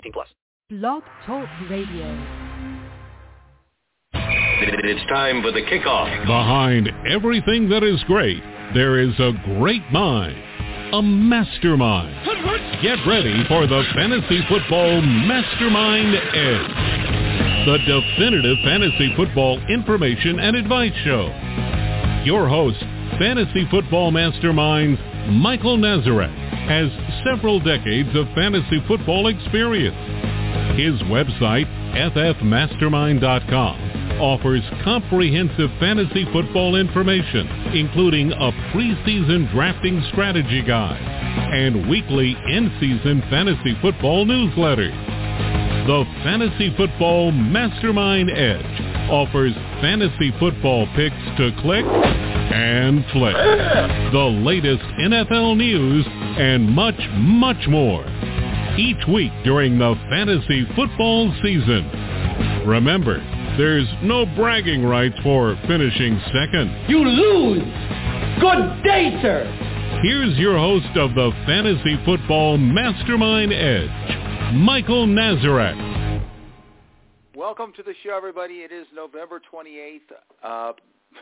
18 plus. Blog Talk Radio. It's time for the kickoff. Behind everything that is great, there is a great mind, a mastermind. Get ready for the Fantasy Football Mastermind Edge, the definitive fantasy football information and advice show. Your host, Fantasy Football Masterminds Michael Nazarek, has several decades of fantasy football experience. His website, ffmastermind.com, offers comprehensive fantasy football information, including a preseason drafting strategy guide and weekly in-season fantasy football newsletters. The Fantasy Football Mastermind Edge offers fantasy football picks to click and flick, the latest NFL news, and much, much more. Each week during the fantasy football season. Remember, there's no bragging rights for finishing second. You lose! Good day, sir! Here's your host of the Fantasy Football Mastermind Edge, Michael Nazarek. Welcome to the show, everybody. It is November 28th uh,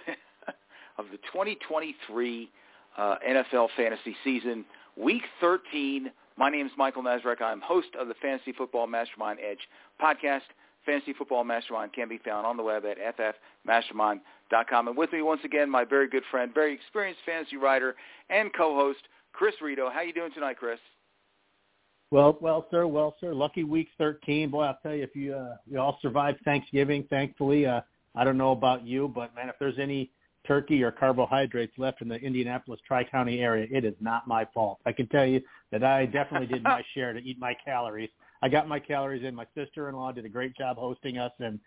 of the 2023 uh, NFL fantasy season, week 13. My name is Michael Nazarek. I'm host of the Fantasy Football Mastermind Edge podcast. Fantasy Football Mastermind can be found on the web at ffmastermind.com. And with me once again, my very good friend, very experienced fantasy writer and co-host, Chris Rito. How you doing tonight, Chris? Well, well, sir, well, sir. Lucky week 13. Boy, I'll tell you, if you uh, you all survived Thanksgiving, thankfully. Uh, I don't know about you, but man, if there's any turkey or carbohydrates left in the Indianapolis Tri-County area, it is not my fault. I can tell you that I definitely did my share to eat my calories. I got my calories in. My sister-in-law did a great job hosting us, and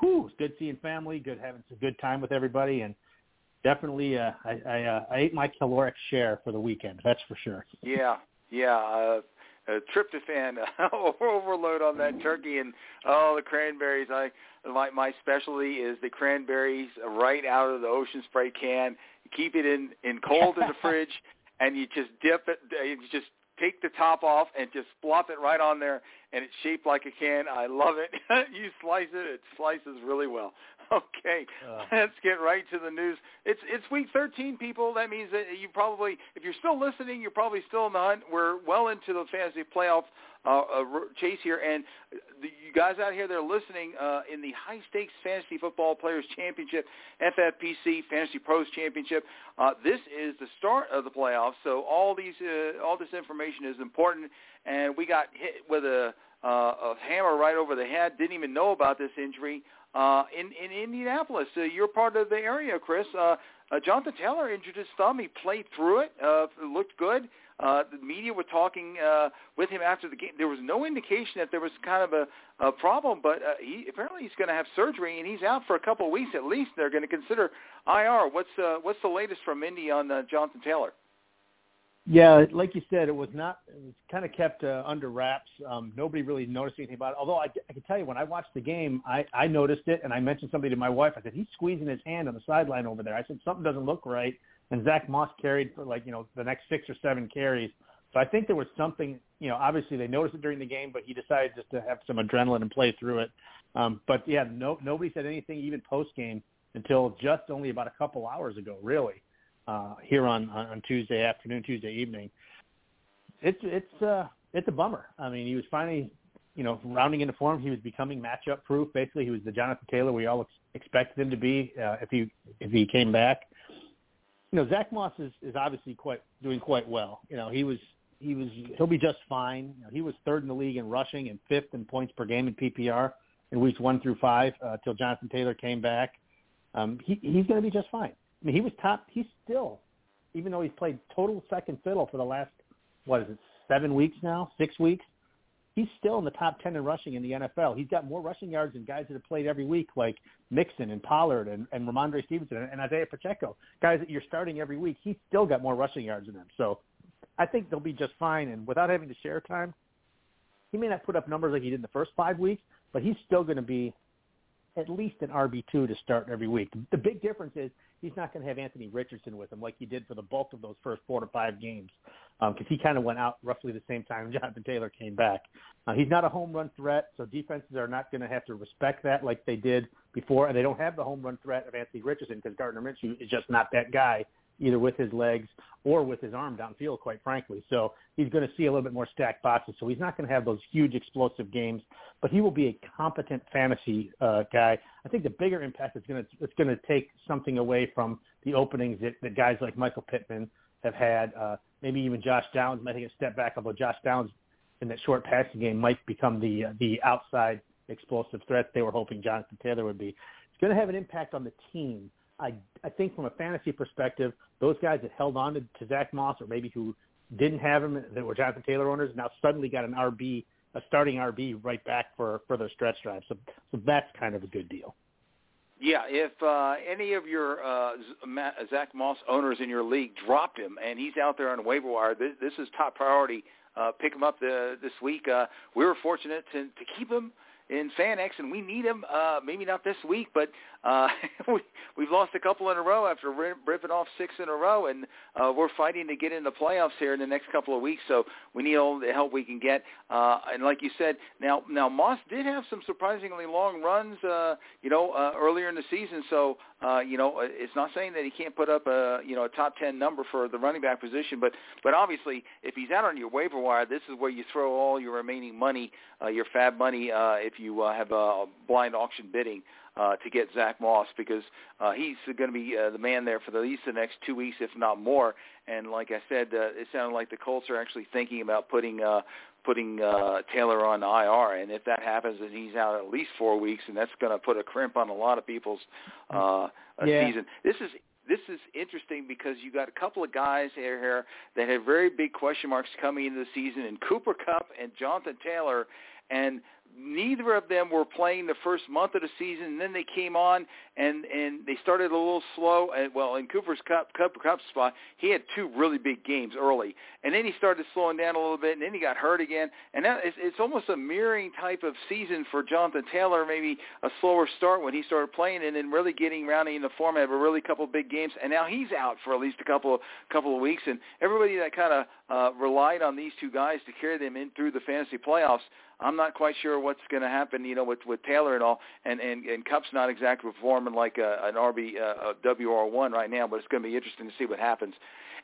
whew, it's good seeing family, good having some good time with everybody, and definitely uh, I, I, uh, I ate my caloric share for the weekend. That's for sure. Yeah, yeah. Uh, uh, tryptophan overload on that turkey and oh the cranberries. I my my specialty is the cranberries right out of the ocean spray can. Keep it in in cold in the fridge and you just dip it you just take the top off and just flop it right on there and it's shaped like a can i love it you slice it it slices really well Okay, uh, let's get right to the news. It's it's week 13, people. That means that you probably, if you're still listening, you're probably still in the hunt. We're well into the fantasy playoff uh, uh, chase here, and the, you guys out here that are listening uh, in the high stakes fantasy football players championship, FFPC Fantasy Pros Championship. Uh, this is the start of the playoffs, so all these uh, all this information is important, and we got hit with a uh, a hammer right over the head. Didn't even know about this injury uh, in in Indianapolis. Uh, you're part of the area, Chris. Uh, uh, Jonathan Taylor injured his thumb. He played through it. Uh, it looked good. Uh, the media were talking uh, with him after the game. There was no indication that there was kind of a, a problem, but uh, he apparently he's going to have surgery and he's out for a couple of weeks at least. They're going to consider IR. What's uh, what's the latest from Indy on uh, Jonathan Taylor? Yeah, like you said, it was not. It was kind of kept uh, under wraps. Um, nobody really noticed anything about it. Although I, I can tell you, when I watched the game, I, I noticed it, and I mentioned something to my wife. I said, "He's squeezing his hand on the sideline over there." I said, "Something doesn't look right." And Zack Moss carried for like you know the next six or seven carries. So I think there was something. You know, obviously they noticed it during the game, but he decided just to have some adrenaline and play through it. Um, but yeah, no, nobody said anything even post game until just only about a couple hours ago, really, uh, here on on Tuesday afternoon, Tuesday evening it's it's uh it's a bummer. I mean, he was finally, you know, rounding into form. He was becoming matchup proof. Basically, he was the Jonathan Taylor we all ex- expected him to be uh, if he if he came back. You know, Zack Moss is is obviously quite doing quite well. You know, he was he was he'll be just fine. You know, he was third in the league in rushing and fifth in points per game in PPR in weeks one through five uh, until Jonathan Taylor came back. Um, he he's going to be just fine. I mean, he was top. He's still, even though he's played total second fiddle for the last what is it, seven weeks now, six weeks. he's still in the top 10 in rushing in the NFL. He's got more rushing yards than guys that have played every week, like Mixon and Pollard and, and Rhamondre Stevenson and Isaiah Pacheco, guys that you're starting every week. He's still got more rushing yards than them. So I think they'll be just fine. And without having to share time, he may not put up numbers like he did in the first five weeks, but he's still going to be at least an RB2 to start every week. The big difference is he's not going to have Anthony Richardson with him like he did for the bulk of those first four to five games because um, he kind of went out roughly the same time Jonathan Taylor came back. Uh, he's not a home run threat, so defenses are not going to have to respect that like they did before, and they don't have the home run threat of Anthony Richardson because Gardner Minshew is just not that guy either with his legs or with his arm downfield, quite frankly. So he's going to see a little bit more stacked boxes. So he's not going to have those huge explosive games, but he will be a competent fantasy uh, guy. I think the bigger impact is going to it's going to take something away from the openings that, that guys like Michael Pittman have had. Uh, maybe even Josh Downs might take a step back, although Josh Downs in that short passing game might become the uh, the outside explosive threat they were hoping Jonathan Taylor would be. It's going to have an impact on the team I I think from a fantasy perspective, those guys that held on to, to Zack Moss or maybe who didn't have him that were Jonathan Taylor owners now suddenly got an RB, a starting RB right back for for their stretch drive. So so that's kind of a good deal. Yeah, if uh, any of your uh, Zack Moss owners in your league dropped him and he's out there on waiver wire, this, this is top priority. Uh, pick him up the, this week. Uh, we were fortunate to, to keep him in FanX, and we need him. Uh, maybe not this week, but uh, we, we've lost a couple in a row after ripping off six in a row, and uh, we're fighting to get in the playoffs here in the next couple of weeks. So we need all the help we can get. Uh, and like you said, now now Moss did have some surprisingly long runs, uh, you know, uh, earlier in the season. So uh, you know, it's not saying that he can't put up a you know a top ten number for the running back position, but but obviously if he's out on your waiver wire, this is where you throw all your remaining money, uh, your fab money, uh, if you uh, have a blind auction bidding uh, to get Zack Moss because uh, he's going to be uh, the man there for the, at least the next two weeks, if not more. And like I said, uh, it sounded like the Colts are actually thinking about putting uh, putting uh, Taylor on IR. And if that happens, then he's out at least four weeks, and that's going to put a crimp on a lot of people's uh, yeah. season. This is this is interesting because you got a couple of guys here, here that have very big question marks coming into the season, and Cooper Kupp and Jonathan Taylor, and neither of them were playing the first month of the season. And then they came on and and they started a little slow. And well, in Cooper's Cup Cooper Kupp spot, he had two really big games early, and then he started slowing down a little bit, and then he got hurt again. And that it's, it's almost a mirroring type of season for Jonathan Taylor. Maybe a slower start when he started playing, and then really getting rounding in the format of a really couple big games. And now he's out for at least a couple of couple of weeks. And everybody that kind of uh, relied on these two guys to carry them in through the fantasy playoffs I'm not quite sure what's going to happen, you know, with with Taylor and all, and and and Kupp's not exactly performing like a, an RB uh, a WR1 right now, but it's going to be interesting to see what happens.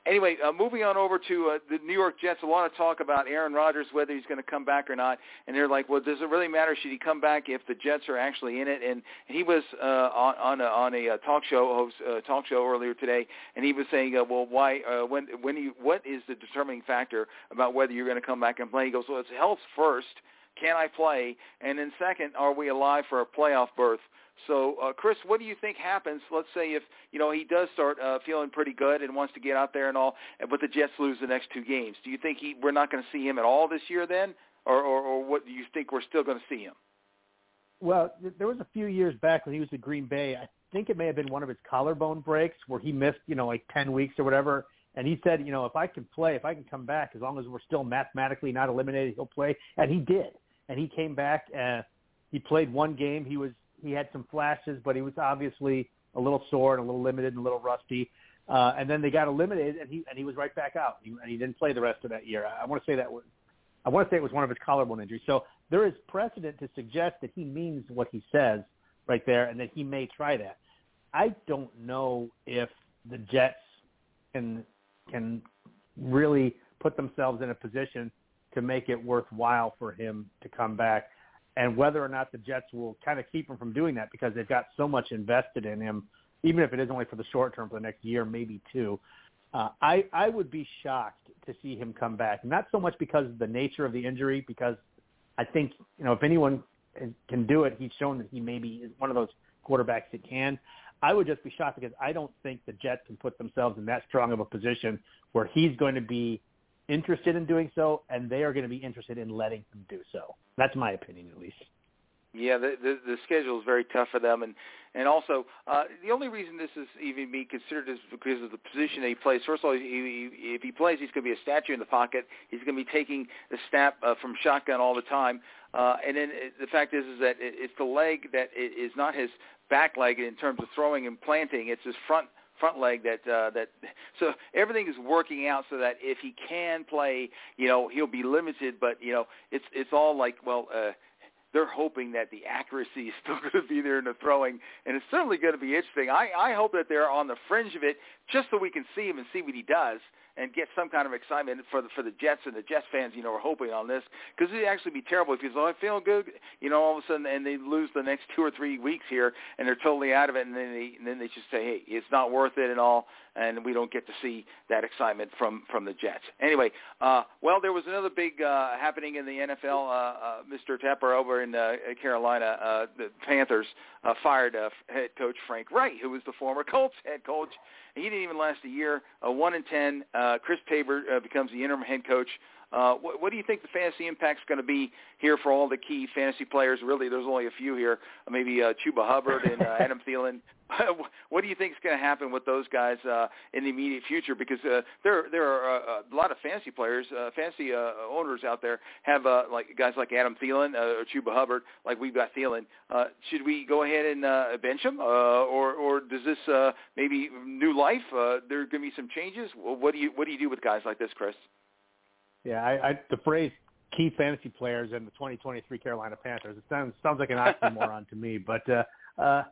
Anyway, uh, moving on over to uh, the New York Jets. A lot of talk about Aaron Rodgers, whether he's going to come back or not. And they're like, well, does it really matter? Should he come back if the Jets are actually in it? And he was uh, on on a, on a uh, talk show uh, talk show earlier today, and he was saying, uh, well, why uh, when when you what is the determining factor about whether you're going to come back and play? He goes, well, it's health first can I play? And then second, are we alive for a playoff berth? So, uh, Chris, what do you think happens? Let's say if you know he does start uh, feeling pretty good and wants to get out there and all, but the Jets lose the next two games. Do you think he, we're not going to see him at all this year then, or, or, or what do you think we're still going to see him? Well, there was a few years back when he was at Green Bay. I think it may have been one of his collarbone breaks where he missed, you know, like ten weeks or whatever. And he said, you know, if I can play, if I can come back, as long as we're still mathematically not eliminated, he'll play. And he did and he came back. Uh, he played one game. He was he had some flashes, but he was obviously a little sore and a little limited and a little rusty. Uh, and then they got eliminated, and he and he was right back out, he, and he didn't play the rest of that year. I, I want to say that was, I want to say it was one of his collarbone injuries. So there is precedent to suggest that he means what he says right there, and that he may try that. I don't know if the Jets can can really put themselves in a position to make it worthwhile for him to come back. And whether or not the Jets will kind of keep him from doing that because they've got so much invested in him, even if it is only for the short term, for the next year, maybe two. Uh, I I would be shocked to see him come back. Not so much because of the nature of the injury, because I think you know if anyone can do it, he's shown that he maybe is one of those quarterbacks that can. I would just be shocked because I don't think the Jets can put themselves in that strong of a position where he's going to be interested in doing so, and they are going to be interested in letting him do so. That's my opinion, at least. Yeah, the, the the schedule is very tough for them, and and also uh, the only reason this is even being considered is because of the position that he plays. First of all, he, he, if he plays, he's going to be a statue in the pocket. He's going to be taking the snap uh, from shotgun all the time, uh, and then it, the fact is is that it, it's the leg that is not his back leg in terms of throwing and planting. It's his front front leg that uh, that so everything is working out so that if he can play, you know, he'll be limited, but you know, it's it's all like well. Uh, they're hoping that the accuracy is still going to be there in the throwing, and it's certainly going to be interesting. I, I hope that they're on the fringe of it just so we can see him and see what he does and get some kind of excitement for the for the Jets and the Jets fans. You know, are hoping on this because it'd actually be terrible if he's oh, I feel good. You know, all of a sudden and they lose the next two or three weeks here and they're totally out of it, and then they and then they just say, hey, it's not worth it and all, and we don't get to see that excitement from from the Jets. Anyway, uh, well, there was another big uh, happening in the NFL. Uh, uh, Mr. Tepper over in uh, Carolina, uh, the Panthers uh, fired uh, head coach Frank Reich, who was the former Colts head coach he didn't even last a year. Uh, one in ten. Uh, Chris Tabor uh, becomes the interim head coach. Uh, what, what do you think the fantasy impact's going to be here for all the key fantasy players? Really, there's only a few here. Maybe uh, Chuba Hubbard and uh, Adam Thielen. what do you think is going to happen with those guys uh, in the immediate future? Because uh, there there are uh, a lot of fantasy players, uh, fantasy uh, owners out there have uh, like guys like Adam Thielen uh, or Chuba Hubbard, like we've got Thielen. Uh, should we go ahead and uh, bench him, uh, or or does this uh, maybe new life? Uh, there are going to be some changes. What do you what do you do with guys like this, Chris? Yeah, I, I the phrase key fantasy players in the 2023 Carolina Panthers. It sounds sounds like an oxymoron to me, but uh, uh,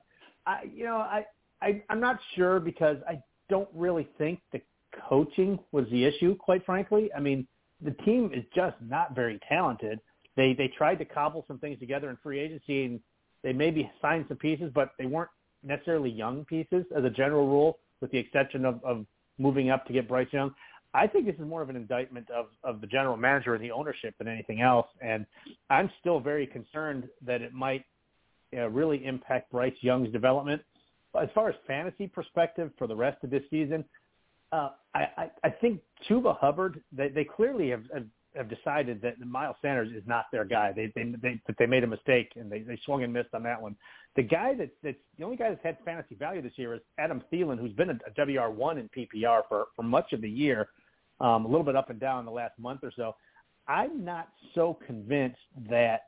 I you know I, I I'm not sure because I don't really think the coaching was the issue. Quite frankly, I mean the team is just not very talented. They they tried to cobble some things together in free agency and they maybe signed some pieces, but they weren't necessarily young pieces as a general rule, with the exception of, of moving up to get Bryce Young. I think this is more of an indictment of, of the general manager and the ownership than anything else. And I'm still very concerned that it might you know, really impact Bryce Young's development. As far as fantasy perspective for the rest of this season, uh, I, I, I think Chuba Hubbard, they, they clearly have, have, have decided that Miles Sanders is not their guy. They, they, they, that they made a mistake and they, they swung and missed on that one. The guy that, that's the only guy that's had fantasy value this year is Adam Thielen, who's been a, a WR1 in PPR for, for much of the year um, a little bit up and down in the last month or so. I'm not so convinced that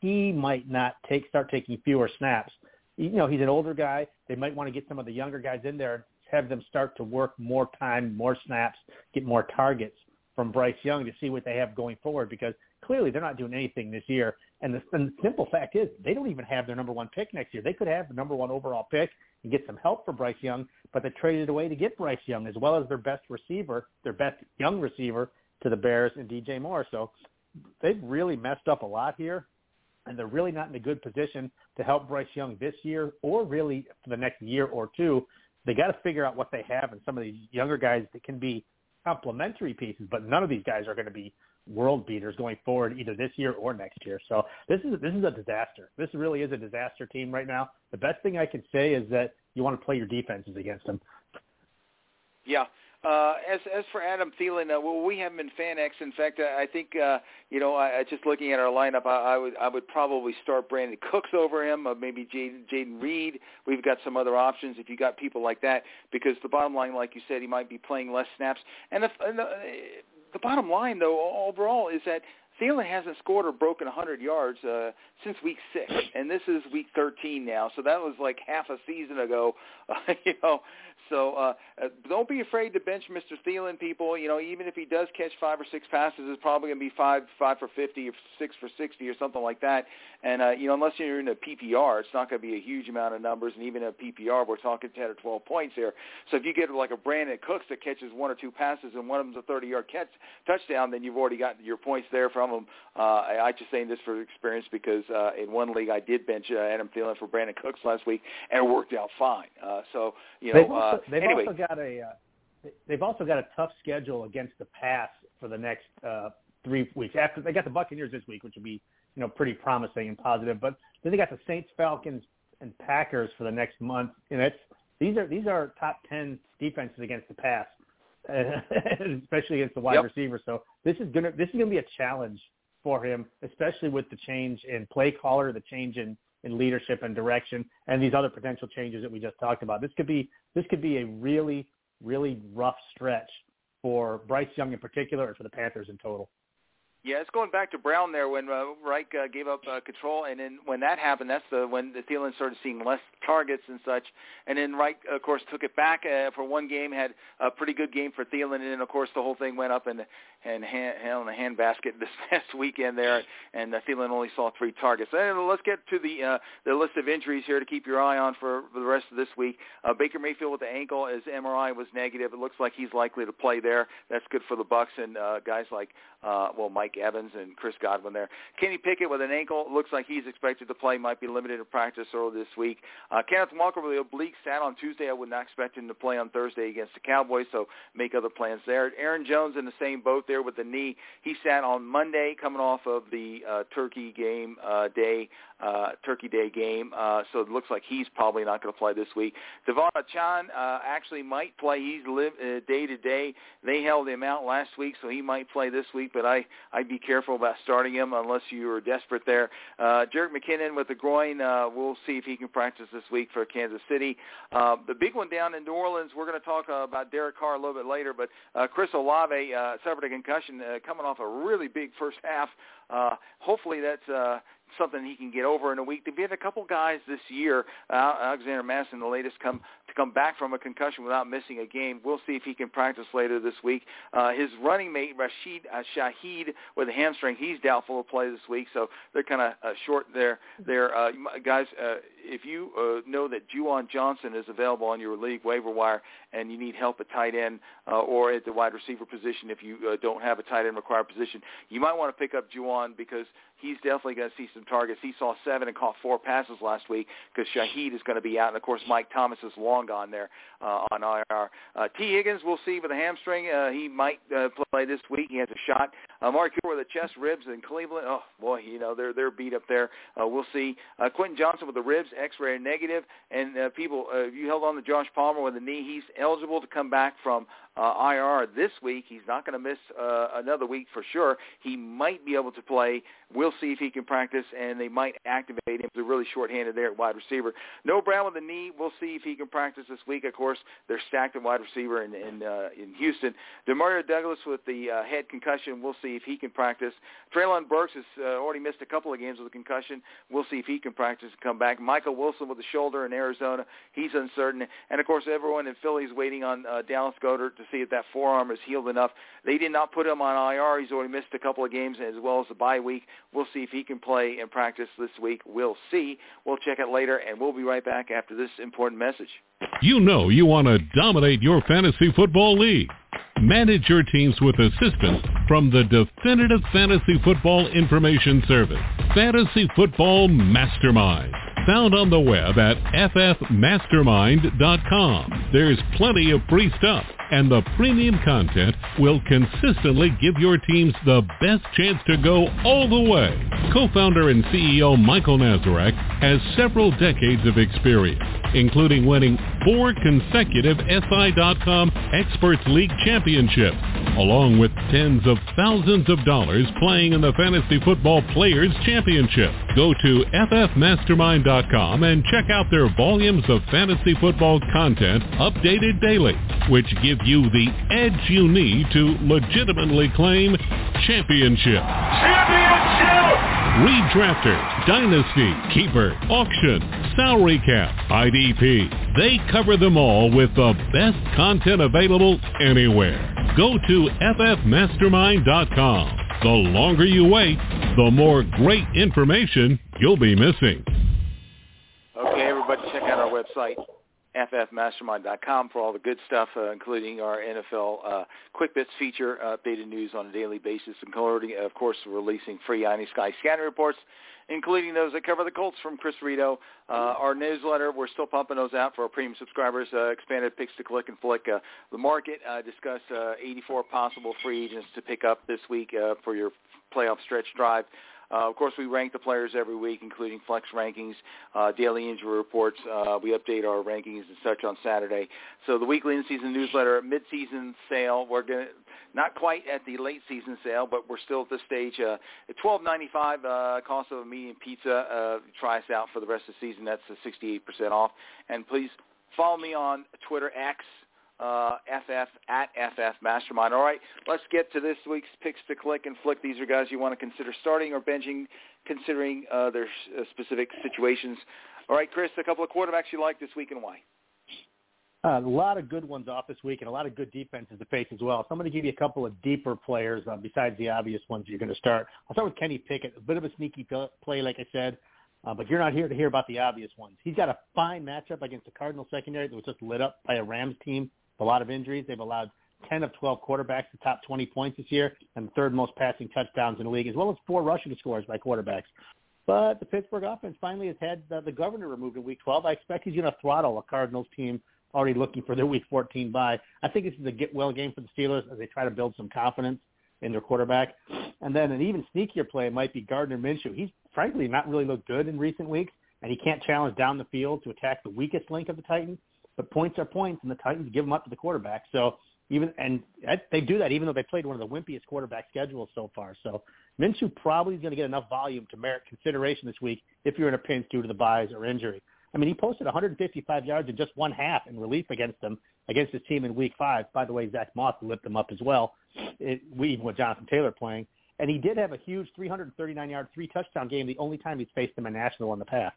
he might not take start taking fewer snaps. You know, he's an older guy. They might want to get some of the younger guys in there have them start to work more time, more snaps, get more targets from Bryce Young to see what they have going forward because clearly they're not doing anything this year. And the, and the simple fact is they don't even have their number one pick next year. They could have the number one overall pick and get some help for Bryce Young, but they traded away to get Bryce Young as well as their best receiver, their best young receiver to the Bears and DJ Moore. So they've really messed up a lot here, and they're really not in a good position to help Bryce Young this year or really for the next year or two. They got to figure out what they have and some of these younger guys that can be complementary pieces, but none of these guys are going to be world beaters going forward either this year or next year. So this is this is a disaster. This really is a disaster team right now. The best thing I can say is that you want to play your defenses against them. Yeah. Uh, as as for Adam Thielen, uh, well, we have him in FanX. In fact, I think uh, you know, I, just looking at our lineup, I, I would I would probably start Brandin Cooks over him, uh, maybe Jayden, Jayden Reed. We've got some other options if you got people like that, because the bottom line, like you said, he might be playing less snaps. And, if, and the, the bottom line, though, overall, is that Thielen hasn't scored or broken 100 yards uh, since week six, and this is week 13 now. So that was like half a season ago. Uh, you know, so uh, uh, don't be afraid to bench Mr. Thielen, people. You know, even if he does catch five or six passes, it's probably going to be five five for 50 or six for 60 or something like that. And uh, you know, unless you're in a PPR, it's not going to be a huge amount of numbers. And even in a PPR, we're talking 10 or 12 points here. So if you get like a Brandin Cooks that catches one or two passes and one of them's a 30-yard catch touchdown, then you've already got your points there from him. Uh, I, I just saying this for experience because uh, in one league I did bench uh, Adam Thielen for Brandin Cooks last week, and it worked out fine. Uh, so you know, also, uh, they've anyway. also got a uh, they've also got a tough schedule against the pass for the next uh, three weeks. After they got the Buccaneers this week, which will be you know pretty promising and positive, but then they got the Saints, Falcons, and Packers for the next month, and it's these are these are top ten defenses against the pass. especially against the wide Yep. receiver. So this is gonna this is gonna be a challenge for him, especially with the change in play caller, the change in in leadership and direction, and these other potential changes that we just talked about. This could be this could be a really really rough stretch for Bryce Young in particular, and for the Panthers in total. Yeah, it's going back to Brown there when uh, Reich uh, gave up uh, control, and then when that happened, that's the when the Thielen started seeing less targets and such. And then Reich, of course, took it back uh, for one game, had a pretty good game for Thielen, and then of course the whole thing went up and and hand, hell in a handbasket this past weekend there, and uh, Thielen only saw three targets. And let's get to the uh, the list of injuries here to keep your eye on for, for the rest of this week. Uh, Baker Mayfield with the ankle, his MRI was negative. It looks like he's likely to play there. That's good for the Bucks and uh, guys like uh, well Mike Evans and Chris Godwin there. Kenny Pickett with an ankle looks like he's expected to play. Might be limited in practice early this week. Uh, Kenneth Walker with the oblique sat on Tuesday. I would not expect him to play on Thursday against the Cowboys, so make other plans there. Aaron Jones in the same boat there with the knee. He sat on Monday, coming off of the uh, Turkey game uh, day, uh, Turkey Day game. Uh, so it looks like he's probably not going to play this week. De'Von Achane uh, actually might play. He's live uh, day to day. They held him out last week, so he might play this week. But I I'd be careful about starting him unless you are desperate there. Uh, Jerick McKinnon with the groin. Uh, we'll see if he can practice this week for Kansas City. Uh, the big one down in New Orleans. We're going to talk uh, about Derek Carr a little bit later, but uh, Chris Olave uh, suffered a concussion uh, coming off a really big first half. Uh, hopefully that's uh, something he can get over in a week. They've had a couple guys this year, uh, Alexander Mattison, the latest, come to come back from a concussion without missing a game. We'll see if he can practice later this week. Uh, his running mate Rashid uh, Shaheed with a hamstring, he's doubtful to play this week, so they're kind of uh, short there. There, uh, guys. Uh, if you uh, know that Juwan Johnson is available on your league waiver wire and you need help at tight end uh, or at the wide receiver position, if you uh, don't have a tight end required position, you might want to pick up Juwan because he's definitely going to see some targets. He saw seven and caught four passes last week because Shaheed is going to be out, and of course Mike Thomas is long gone there uh, on IR. Uh, Tee Higgins, we'll see with a hamstring. Uh, he might uh, play this week. He has a shot. Uh, Mark Cooper with the chest ribs in Cleveland. Oh boy, you know they're they're beat up there. Uh, we'll see. Uh, Quentin Johnston with the ribs, X-ray negative, and uh, people, uh, you held on to Josh Palmer with the knee. He's eligible to come back from uh, IR this week. He's not going to miss uh, another week for sure. He might be able to play. We'll see if he can practice, and they might activate him. They're really shorthanded there at wide receiver. Noah Brown with the knee. We'll see if he can practice this week. Of course, they're stacked at wide receiver in in, uh, in Houston. Demario Douglas with the uh, head concussion. We'll see if he can practice. Treylon Burks has uh, already missed a couple of games with a concussion. We'll see if he can practice and come back. Michael Wilson with the shoulder in Arizona. He's uncertain. And, of course, everyone in Philly is waiting on uh, Dallas Goedert to see if that forearm is healed enough. They did not put him on IR. He's already missed a couple of games as well as the bye week. We'll see if he can play and practice this week. We'll see. We'll check it later, and we'll be right back after this important message. You know you want to dominate your fantasy football league. Manage your teams with assistance from the definitive fantasy football information service, Fantasy Football Mastermind. Found on the web at ffmastermind.com. There's plenty of free stuff, and the premium content will consistently give your teams the best chance to go all the way. Co-founder and CEO Michael Nazarek has several decades of experience, including winning four consecutive SI.com Experts League championships, along with tens of thousands of dollars playing in the Fantasy Football Players Championship. Go to ffmastermind.com and check out their volumes of fantasy football content updated daily, which give you the edge you need to legitimately claim championship. championship. Redrafters, Dynasty, Keeper, Auction, Salary Cap, IDP. They cover them all with the best content available anywhere. Go to ffmastermind.com. The longer you wait, the more great information you'll be missing. Everybody, check out our website, ffmastermind.com, for all the good stuff, uh, including our NFL uh, Quick Bits feature, updated news on a daily basis, including, of course, releasing free Iowa Sky scanner reports, including those that cover the Colts from Chris Rito. Uh, our newsletter, we're still pumping those out for our premium subscribers. Uh, expanded picks to click and flick. Uh, the market, uh, discuss uh, 84 possible free agents to pick up this week uh, for your playoff stretch drive. Uh, of course, we rank the players every week, including flex rankings, uh, daily injury reports. Uh, we update our rankings and such on Saturday. So the weekly in-season newsletter, mid-season sale. We're going to not quite at the late season sale, but we're still at this stage. Uh, at twelve ninety five, uh, cost of a medium pizza. Uh, try us out for the rest of the season. That's a sixty eight percent off. And please follow me on Twitter X uh, FF at FF Mastermind. All right, let's get to this week's picks to click and flick. These are guys you want to consider starting or benching, considering uh, their uh, specific situations. All right, Chris, a couple of quarterbacks you like this week and why? Uh, a lot of good ones off this week and a lot of good defenses to face as well. So I'm going to give you a couple of deeper players uh, besides the obvious ones you're going to start. I'll start with Kenny Pickett. A bit of a sneaky play, like I said, uh, but you're not here to hear about the obvious ones. He's got a fine matchup against the Cardinal secondary that was just lit up by a Rams team a lot of injuries. They've allowed 10 of 12 quarterbacks to top 20 points this year and third most passing touchdowns in the league, as well as four rushing scores by quarterbacks. But the Pittsburgh offense finally has had the, the governor removed in Week 12. I expect he's going to throttle a Cardinals team already looking for their Week 14 bye. I think this is a get well game for the Steelers as they try to build some confidence in their quarterback. And then an even sneakier play might be Gardner Minshew. He's frankly not really looked good in recent weeks, and he can't challenge down the field to attack the weakest link of the Titans. But points are points, and the Titans give them up to the quarterback. So even and they do that even though they played one of the wimpiest quarterback schedules so far. So Minshew probably is going to get enough volume to merit consideration this week if you're in a pinch due to the buys or injury. I mean, he posted 155 yards in just one half in relief against them, against his team in Week Five. By the way, Zack Moss lit them up as well. We even with Jonathan Taylor playing, and he did have a huge 339-yard, three touchdown game. The only time he's faced them in national in the past.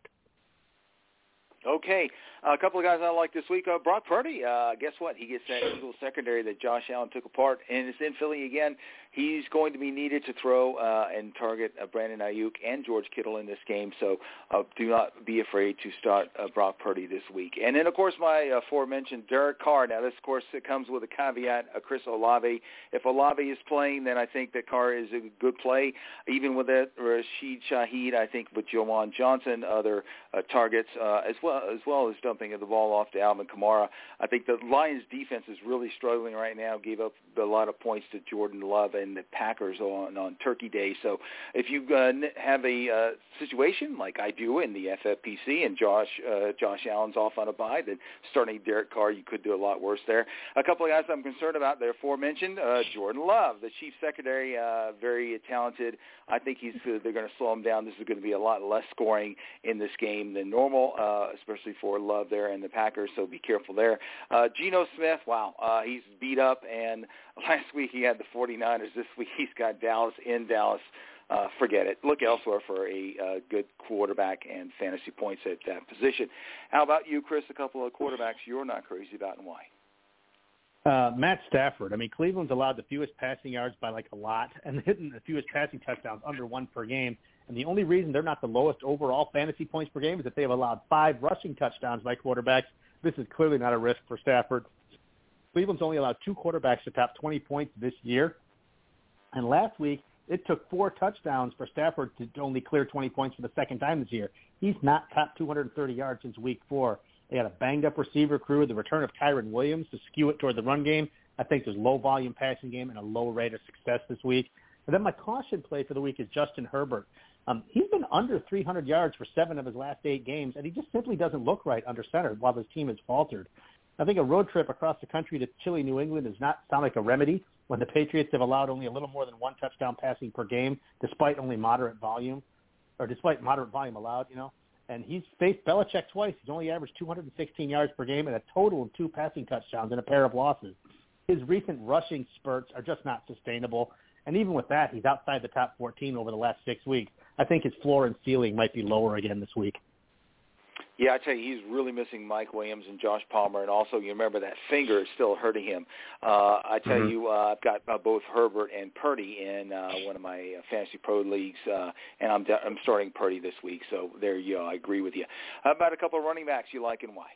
Okay, a couple of guys I like this week. Uh, Brock Purdy, uh, guess what? He gets that Eagles secondary that Josh Allen took apart, and it's in Philly again. He's going to be needed to throw uh, and target uh, Brandon Aiyuk and George Kittle in this game, so uh, do not be afraid to start uh, Brock Purdy this week. And then, of course, my aforementioned Derek Carr. Now, this, of course, it comes with a caveat, uh, Chris Olave. If Olave is playing, then I think that Carr is a good play. Even with that, Rashid Shaheed, I think with Juwan Johnson, other uh, targets, uh, as well as well as dumping of the ball off to Alvin Kamara. I think the Lions' defense is really struggling right now. Gave up a lot of points to Jordan Love the Packers on on Turkey Day. So if you uh, have a uh, situation like I do in the FFPC and Josh uh, Josh Allen's off on a bye, then starting Derek Carr, you could do a lot worse there. A couple of guys I'm concerned about, the aforementioned Jordan Love, the Chief secondary, uh, very talented. I think he's they're going to slow him down. This is going to be a lot less scoring in this game than normal, especially for Love there and the Packers. So be careful there. Uh, Geno Smith, wow, uh, he's beat up, and last week he had the 49ers. This week he's got Dallas in Dallas. Uh, forget it. Look elsewhere for a uh, good quarterback and fantasy points at that position. How about you, Chris? A couple of quarterbacks you're not crazy about and why? Uh, Matt Stafford. I mean, Cleveland's allowed the fewest passing yards by like a lot, and hitting the fewest passing touchdowns under one per game. And the only reason they're not the lowest overall fantasy points per game is that they have allowed five rushing touchdowns by quarterbacks. This is clearly not a risk for Stafford. Cleveland's only allowed two quarterbacks to top 20 points this year. And last week, it took four touchdowns for Stafford to only clear 20 points for the second time this year. He's not top 230 yards since week four. They had a banged-up receiver crew. The return of Kyren Williams to skew it toward the run game. I think there's low volume passing game and a low rate of success this week. And then my caution play for the week is Justin Herbert. Um, he's been under 300 yards for seven of his last eight games, and he just simply doesn't look right under center while his team has faltered. I think a road trip across the country to chilly New England does not sound like a remedy when the Patriots have allowed only a little more than one touchdown passing per game, despite only moderate volume, or despite moderate volume allowed, you know. And he's faced Belichick twice. He's only averaged 216 yards per game and a total of two passing touchdowns and a pair of losses. His recent rushing spurts are just not sustainable. And even with that, he's outside the top 14 over the last six weeks. I think his floor and ceiling might be lower again this week. Yeah, I tell you, he's really missing Mike Williams and Josh Palmer, and also you remember that finger is still hurting him. Uh, I tell mm-hmm. you, uh, I've got uh, both Herbert and Purdy in uh, one of my uh, fantasy pro leagues, uh, and I'm de- I'm starting Purdy this week. So there you go. I agree with you. How about a couple of running backs you like and why?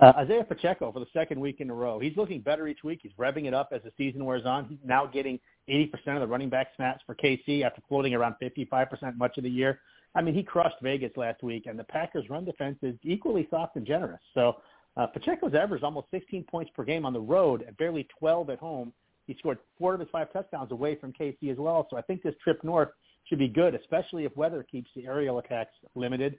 Uh, Isaiah Pacheco for the second week in a row. He's looking better each week. He's revving it up as the season wears on. He's now getting 80% of the running back snaps for KC after floating around 55% much of the year. I mean, he crushed Vegas last week, and the Packers' run defense is equally soft and generous. So uh, Pacheco's averaged almost 16 points per game on the road and barely 12 at home. He scored four of his five touchdowns away from KC as well. So I think this trip north should be good, especially if weather keeps the aerial attacks limited.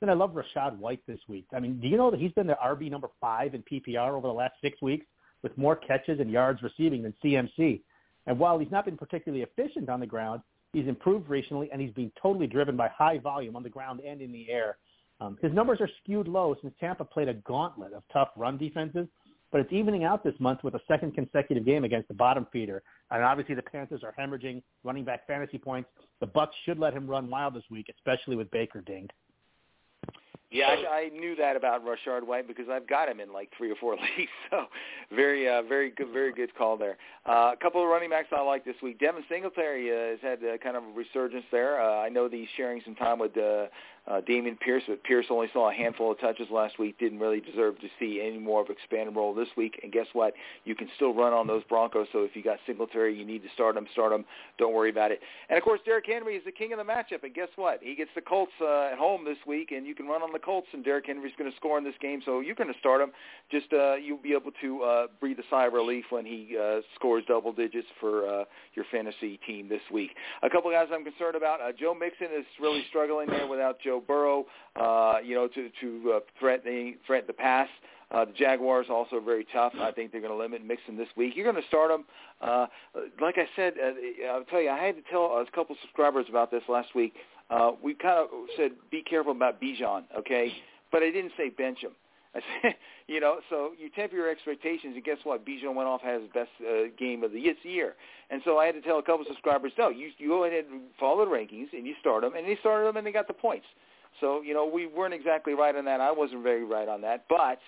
Then I love Rachaad White this week. I mean, do you know that he's been the RB number five in PPR over the last six weeks with more catches and yards receiving than CMC? And while he's not been particularly efficient on the ground, he's improved recently and he's been totally driven by high volume on the ground and in the air. Um, his numbers are skewed low since Tampa played a gauntlet of tough run defenses, but it's evening out this month with a second consecutive game against the bottom feeder. And obviously the Panthers are hemorrhaging running back fantasy points. The Bucks should let him run wild this week, especially with Baker dinged. Yeah, I, I knew that about Rachaad White because I've got him in like three or four leagues. So, very, uh, very good, very good call there. Uh, a couple of running backs I like this week. Devin Singletary uh, has had uh, kind of a resurgence there. Uh, I know that he's sharing some time with uh, uh, Dameon Pierce, but Pierce only saw a handful of touches last week. Didn't really deserve to see any more of expanded role this week. And guess what? You can still run on those Broncos. So if you got Singletary, you need to start him. Start him. Don't worry about it. And of course, Derrick Henry is the king of the matchup. And guess what? He gets the Colts uh, at home this week, and you can run on the Colts. And Derrick Henry's going to score in this game, so you're going to start him. Just uh, you'll be able to uh, breathe a sigh of relief when he uh, scores double digits for uh, your fantasy team this week. A couple guys I'm concerned about. Uh, Joe Mixon is really struggling there without Joe Burrow. Uh, you know, to to uh, threaten the threaten the pass. Uh, the Jaguars also very tough. I think they're going to limit Mixon this week. You're going to start them. Uh, like I said, uh, I'll tell you, I had to tell a couple subscribers about this last week. Uh, we kind of said be careful about Bijan, okay? But I didn't say bench him. I said, you know, so you temper your expectations, and guess what? Bijan went off has his best uh, game of the year, and so I had to tell a couple subscribers, no, you you go ahead and follow the rankings, and you start them, and they started them, and they got the points. So you know, we weren't exactly right on that. I wasn't very right on that, but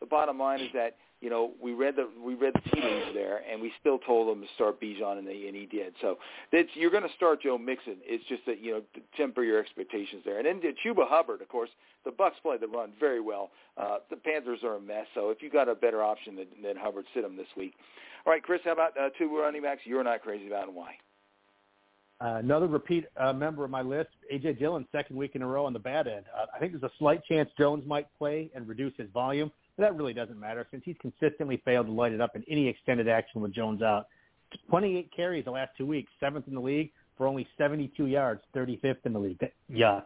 the bottom line is that you know we read the we read the tea there, and we still told him to start Bijan, and, and he did. So that's you're going to start Joe Mixon. It's just that you know temper your expectations there. And then Chuba Hubbard, of course, the Bucks play the run very well. Uh, the Panthers are a mess, so if you got a better option than, than Hubbard, sit him this week. All right, Chris, how about uh, two running backs you're not crazy about, and why? Uh, another repeat uh, member of my list, A.J. Dillon, second week in a row on the bad end. Uh, I think there's a slight chance Jones might play and reduce his volume, but that really doesn't matter since he's consistently failed to light it up in any extended action with Jones out. 28 carries the last two weeks, seventh in the league for only 72 yards, 35th in the league. Yuck.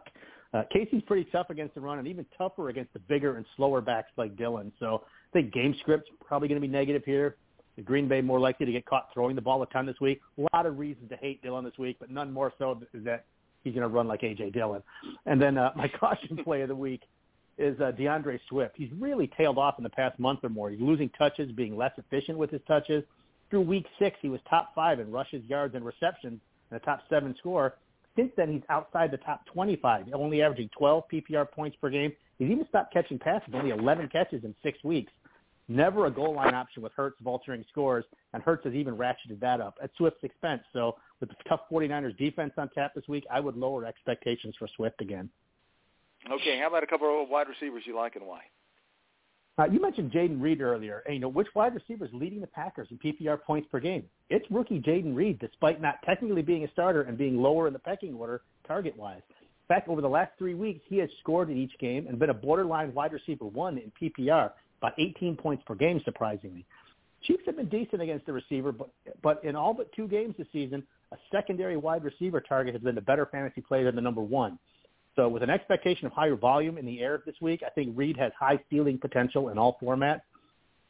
Uh, Casey's pretty tough against the run and even tougher against the bigger and slower backs like Dillon. So I think game script's probably going to be negative here. Green Bay more likely to get caught throwing the ball a ton this week. A lot of reasons to hate Dillon this week, but none more so is that he's going to run like A.J. Dillon. And then uh, my caution play of the week is uh, D'Andre Swift. He's really tailed off in the past month or more. He's losing touches, being less efficient with his touches. Through week six, he was top five in rushes, yards, and receptions, and a top seven score. Since then, he's outside the top 25, only averaging 12 PPR points per game. He's even stopped catching passes, only 11 catches in six weeks. Never a goal line option with Hurts vulturing scores, and Hurts has even ratcheted that up at Swift's expense. So with the tough 49ers defense on tap this week, I would lower expectations for Swift again. Okay, how about a couple of wide receivers you like and why? Uh, you mentioned Jayden Reed earlier. And, you know, which wide receiver is leading the Packers in PPR points per game? It's rookie Jayden Reed, despite not technically being a starter and being lower in the pecking order target-wise. In fact, over the last three weeks, he has scored in each game and been a borderline wide receiver one in PPR about 18 points per game, surprisingly. Chiefs have been decent against the receiver, but but in all but two games this season, a secondary wide receiver target has been the better fantasy player than the number one. So with an expectation of higher volume in the air this week, I think Reed has high stealing potential in all formats.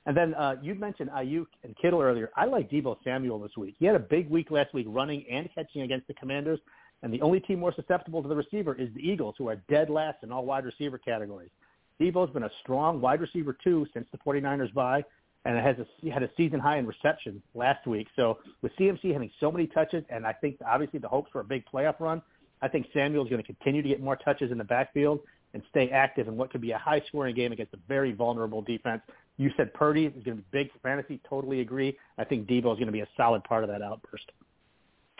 And then uh, you mentioned Aiyuk and Kittle earlier. I like Deebo Samuel this week. He had a big week last week running and catching against the Commanders. And the only team more susceptible to the receiver is the Eagles, who are dead last in all wide receiver categories. Deebo's been a strong wide receiver too since the 49ers bye, and it has a, had a season high in reception last week. So with CMC having so many touches, and I think obviously the hopes for a big playoff run, I think Samuel's going to continue to get more touches in the backfield and stay active in what could be a high-scoring game against a very vulnerable defense. You said Purdy is going to be big for fantasy. Totally agree. I think Deebo is going to be a solid part of that outburst.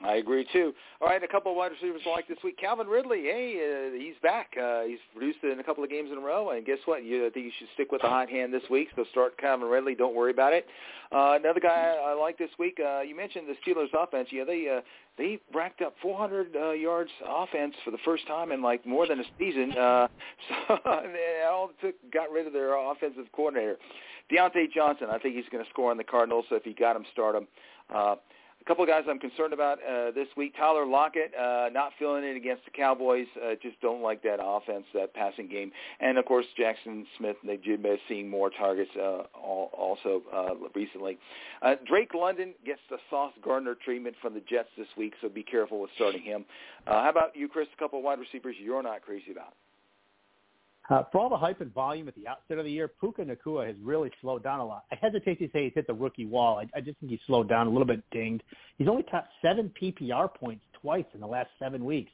I agree too. All right, a couple of wide receivers I like this week. Calvin Ridley, hey, uh, he's back. Uh, he's produced in a couple of games in a row, and guess what? You I think you should stick with the hot hand this week. So start Calvin Ridley. Don't worry about it. Uh, another guy I like this week. Uh, you mentioned the Steelers' offense. Yeah, they uh, they racked up 400 uh, yards offense for the first time in like more than a season. Uh, so they all took got rid of their offensive coordinator, Diontae Johnson. I think he's going to score on the Cardinals. So if you got him, start him. Uh, A couple of guys I'm concerned about uh, this week. Tyler Lockett, uh, not feeling it against the Cowboys. Uh, just don't like that offense, that passing game. And, of course, Jaxon Smith, they did seeing more targets uh, also uh, recently. Uh, Drake London gets the Sauce Gardner treatment from the Jets this week, so be careful with starting him. Uh, how about you, Chris? A couple of wide receivers you're not crazy about. Uh, for all the hype and volume at the outset of the year, Puka Nacua has really slowed down a lot. I hesitate to say he's hit the rookie wall. I, I just think he's slowed down a little bit dinged. He's only topped seven PPR points twice in the last seven weeks.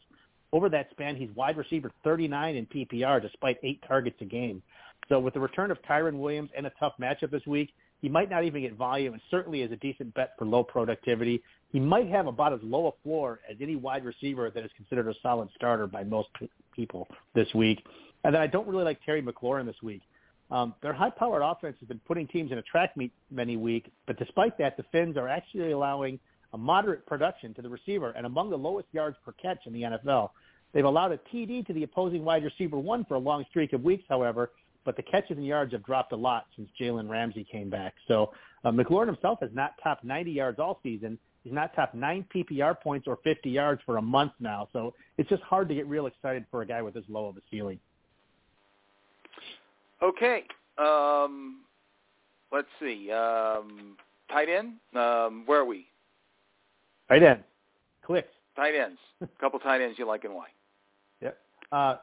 Over that span, he's wide receiver 39 in PPR despite eight targets a game. So with the return of Kyren Williams and a tough matchup this week, he might not even get volume and certainly is a decent bet for low productivity. He might have about as low a floor as any wide receiver that is considered a solid starter by most people this week. And then I don't really like Terry McLaurin this week. Um, their high-powered offense has been putting teams in a track meet many week, but despite that, the Fins are actually allowing a moderate production to the receiver and among the lowest yards per catch in the NFL. They've allowed a TD to the opposing wide receiver one for a long streak of weeks, however, but the catches and yards have dropped a lot since Jalen Ramsey came back. So uh, McLaurin himself has not topped 90 yards all season. He's not topped nine PPR points or 50 yards for a month now. So it's just hard to get real excited for a guy with this low of a ceiling. Okay. Um, let's see. Um, tight end. Um, where are we? Tight end. Clicks. Tight ends. A couple tight ends you like and why? Yep. Uh,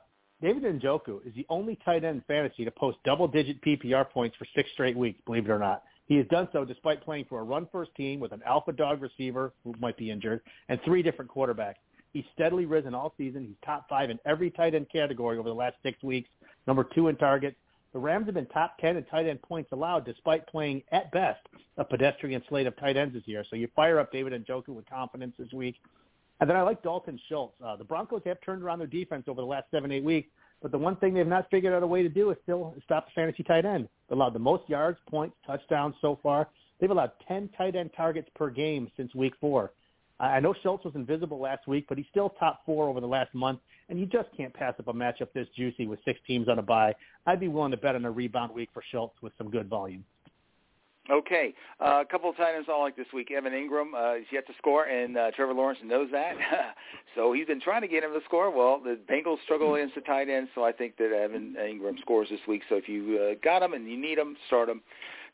David Njoku is the only tight end in fantasy to post double-digit PPR points for six straight weeks, believe it or not. He has done so despite playing for a run-first team with an alpha dog receiver who might be injured and three different quarterbacks. He's steadily risen all season. He's top five in every tight end category over the last six weeks, number two in targets, the Rams have been top 10 in tight end points allowed despite playing, at best, a pedestrian slate of tight ends this year. So you fire up David Njoku with confidence this week. And then I like Dalton Schultz. Uh, the Broncos have turned around their defense over the last seven, eight weeks, but the one thing they've not figured out a way to do is still stop the fantasy tight end. They've allowed the most yards, points, touchdowns so far. They've allowed 10 tight end targets per game since week four. I know Schultz was invisible last week, but he's still top four over the last month, and you just can't pass up a matchup this juicy with six teams on a bye. I'd be willing to bet on a rebound week for Schultz with some good volume. Okay, uh, a couple of tight ends I like this week. Evan Engram uh, is yet to score, and uh, Trevor Lawrence knows that. so he's been trying to get him to score. Well, the Bengals struggle against the tight ends, so I think that Evan Engram scores this week. So if you uh, got him and you need him, start him.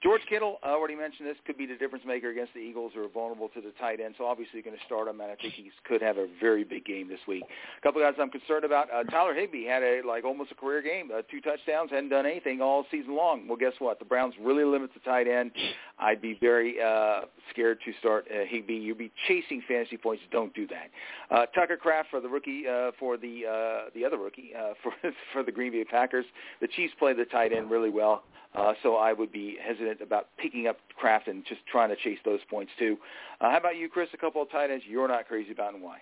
George Kittle, I already mentioned this, could be the difference maker against the Eagles who are vulnerable to the tight end. So obviously going to start him, and I think he could have a very big game this week. A couple guys I'm concerned about. Uh, Tyler Higbee had a like almost a career game, uh, two touchdowns, hadn't done anything all season long. Well, guess what? The Browns really limit the tight end. I'd be very uh, scared to start uh, Higbee. You'd be chasing fantasy points. Don't do that. Uh, Tucker Kraft for the rookie, uh, for the uh, the other rookie uh, for for the Green Bay Packers. The Chiefs play the tight end really well. Uh, so I would be hesitant about picking up Kraft and just trying to chase those points too. Uh, how about you, Chris? A couple of tight ends you're not crazy about and why?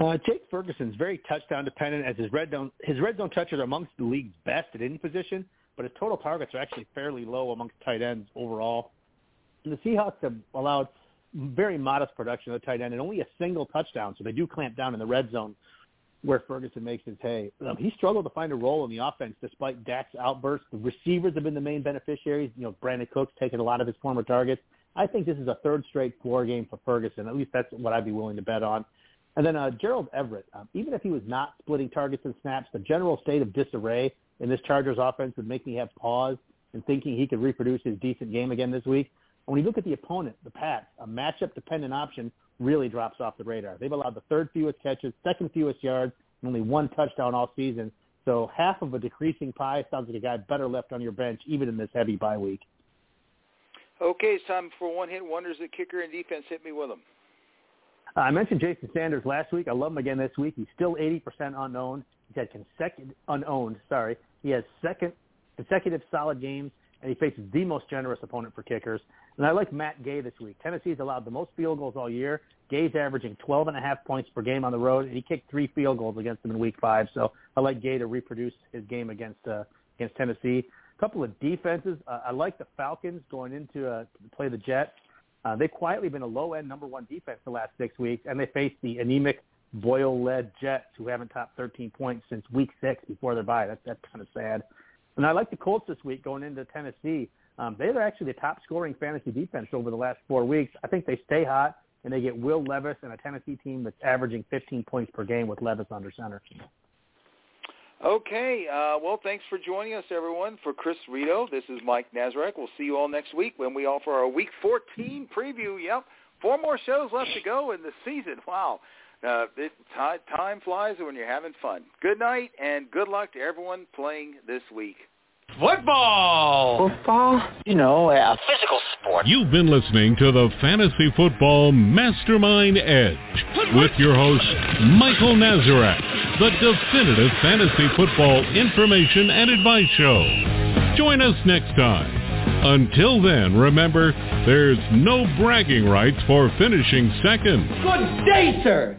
Uh, Jake Ferguson's very touchdown dependent as his red zone his red zone touches are amongst the league's best at any position, but his total targets are actually fairly low amongst tight ends overall. And the Seahawks have allowed very modest production of the tight end and only a single touchdown, so they do clamp down in the red zone where Ferguson makes his hay. Um, he struggled to find a role in the offense despite Dak's outbursts. The receivers have been the main beneficiaries. You know, Brandin Cooks taking a lot of his former targets. I think this is a third straight floor game for Ferguson. At least that's what I'd be willing to bet on. And then uh, Gerald Everett, um, even if he was not splitting targets and snaps, the general state of disarray in this Chargers offense would make me have pause in thinking he could reproduce his decent game again this week. When you look at the opponent, the Pats, a matchup-dependent option really drops off the radar. They've allowed the third fewest catches, second fewest yards, and only one touchdown all season. So half of a decreasing pie sounds like a guy better left on your bench, even in this heavy bye week. Okay, it's time for one hit wonders at kicker and defense. Hit me with them. Uh, I mentioned Jason Sanders last week. I love him again this week. He's still 80% unknown. He's had consecutive unowned. Sorry, he has second consecutive solid games and he faces the most generous opponent for kickers. And I like Matt Gay this week. Tennessee's allowed the most field goals all year. Gay's averaging 12 and a half points per game on the road, and he kicked three field goals against them in Week Five. So I like Gay to reproduce his game against uh, against Tennessee. A couple of defenses. Uh, I like the Falcons going into uh, play the Jets. Uh, they've quietly been a low-end number one defense the last six weeks, and they face the anemic Boyle-led Jets, who haven't topped 13 points since Week Six before their bye. That's that's kind of sad. And I like the Colts this week going into Tennessee. Um, they're actually the top scoring fantasy defense over the last four weeks. I think they stay hot, and they get Will Levis and a Tennessee team that's averaging 15 points per game with Levis under center. Okay. Uh, well, thanks for joining us, everyone. For Chris Rito, this is Mike Nazarek. We'll see you all next week when we offer our Week 14 preview. Yep, four more shows left to go in the season. Wow. Uh, it, t- time flies when you're having fun. Good night and good luck to everyone playing this week. Football! Football? You know, a physical sport. You've been listening to the Fantasy Football Mastermind Edge with your host, Michael Nazarek, the definitive fantasy football information and advice show. Join us next time. Until then, remember, there's no bragging rights for finishing second. Good day, sir.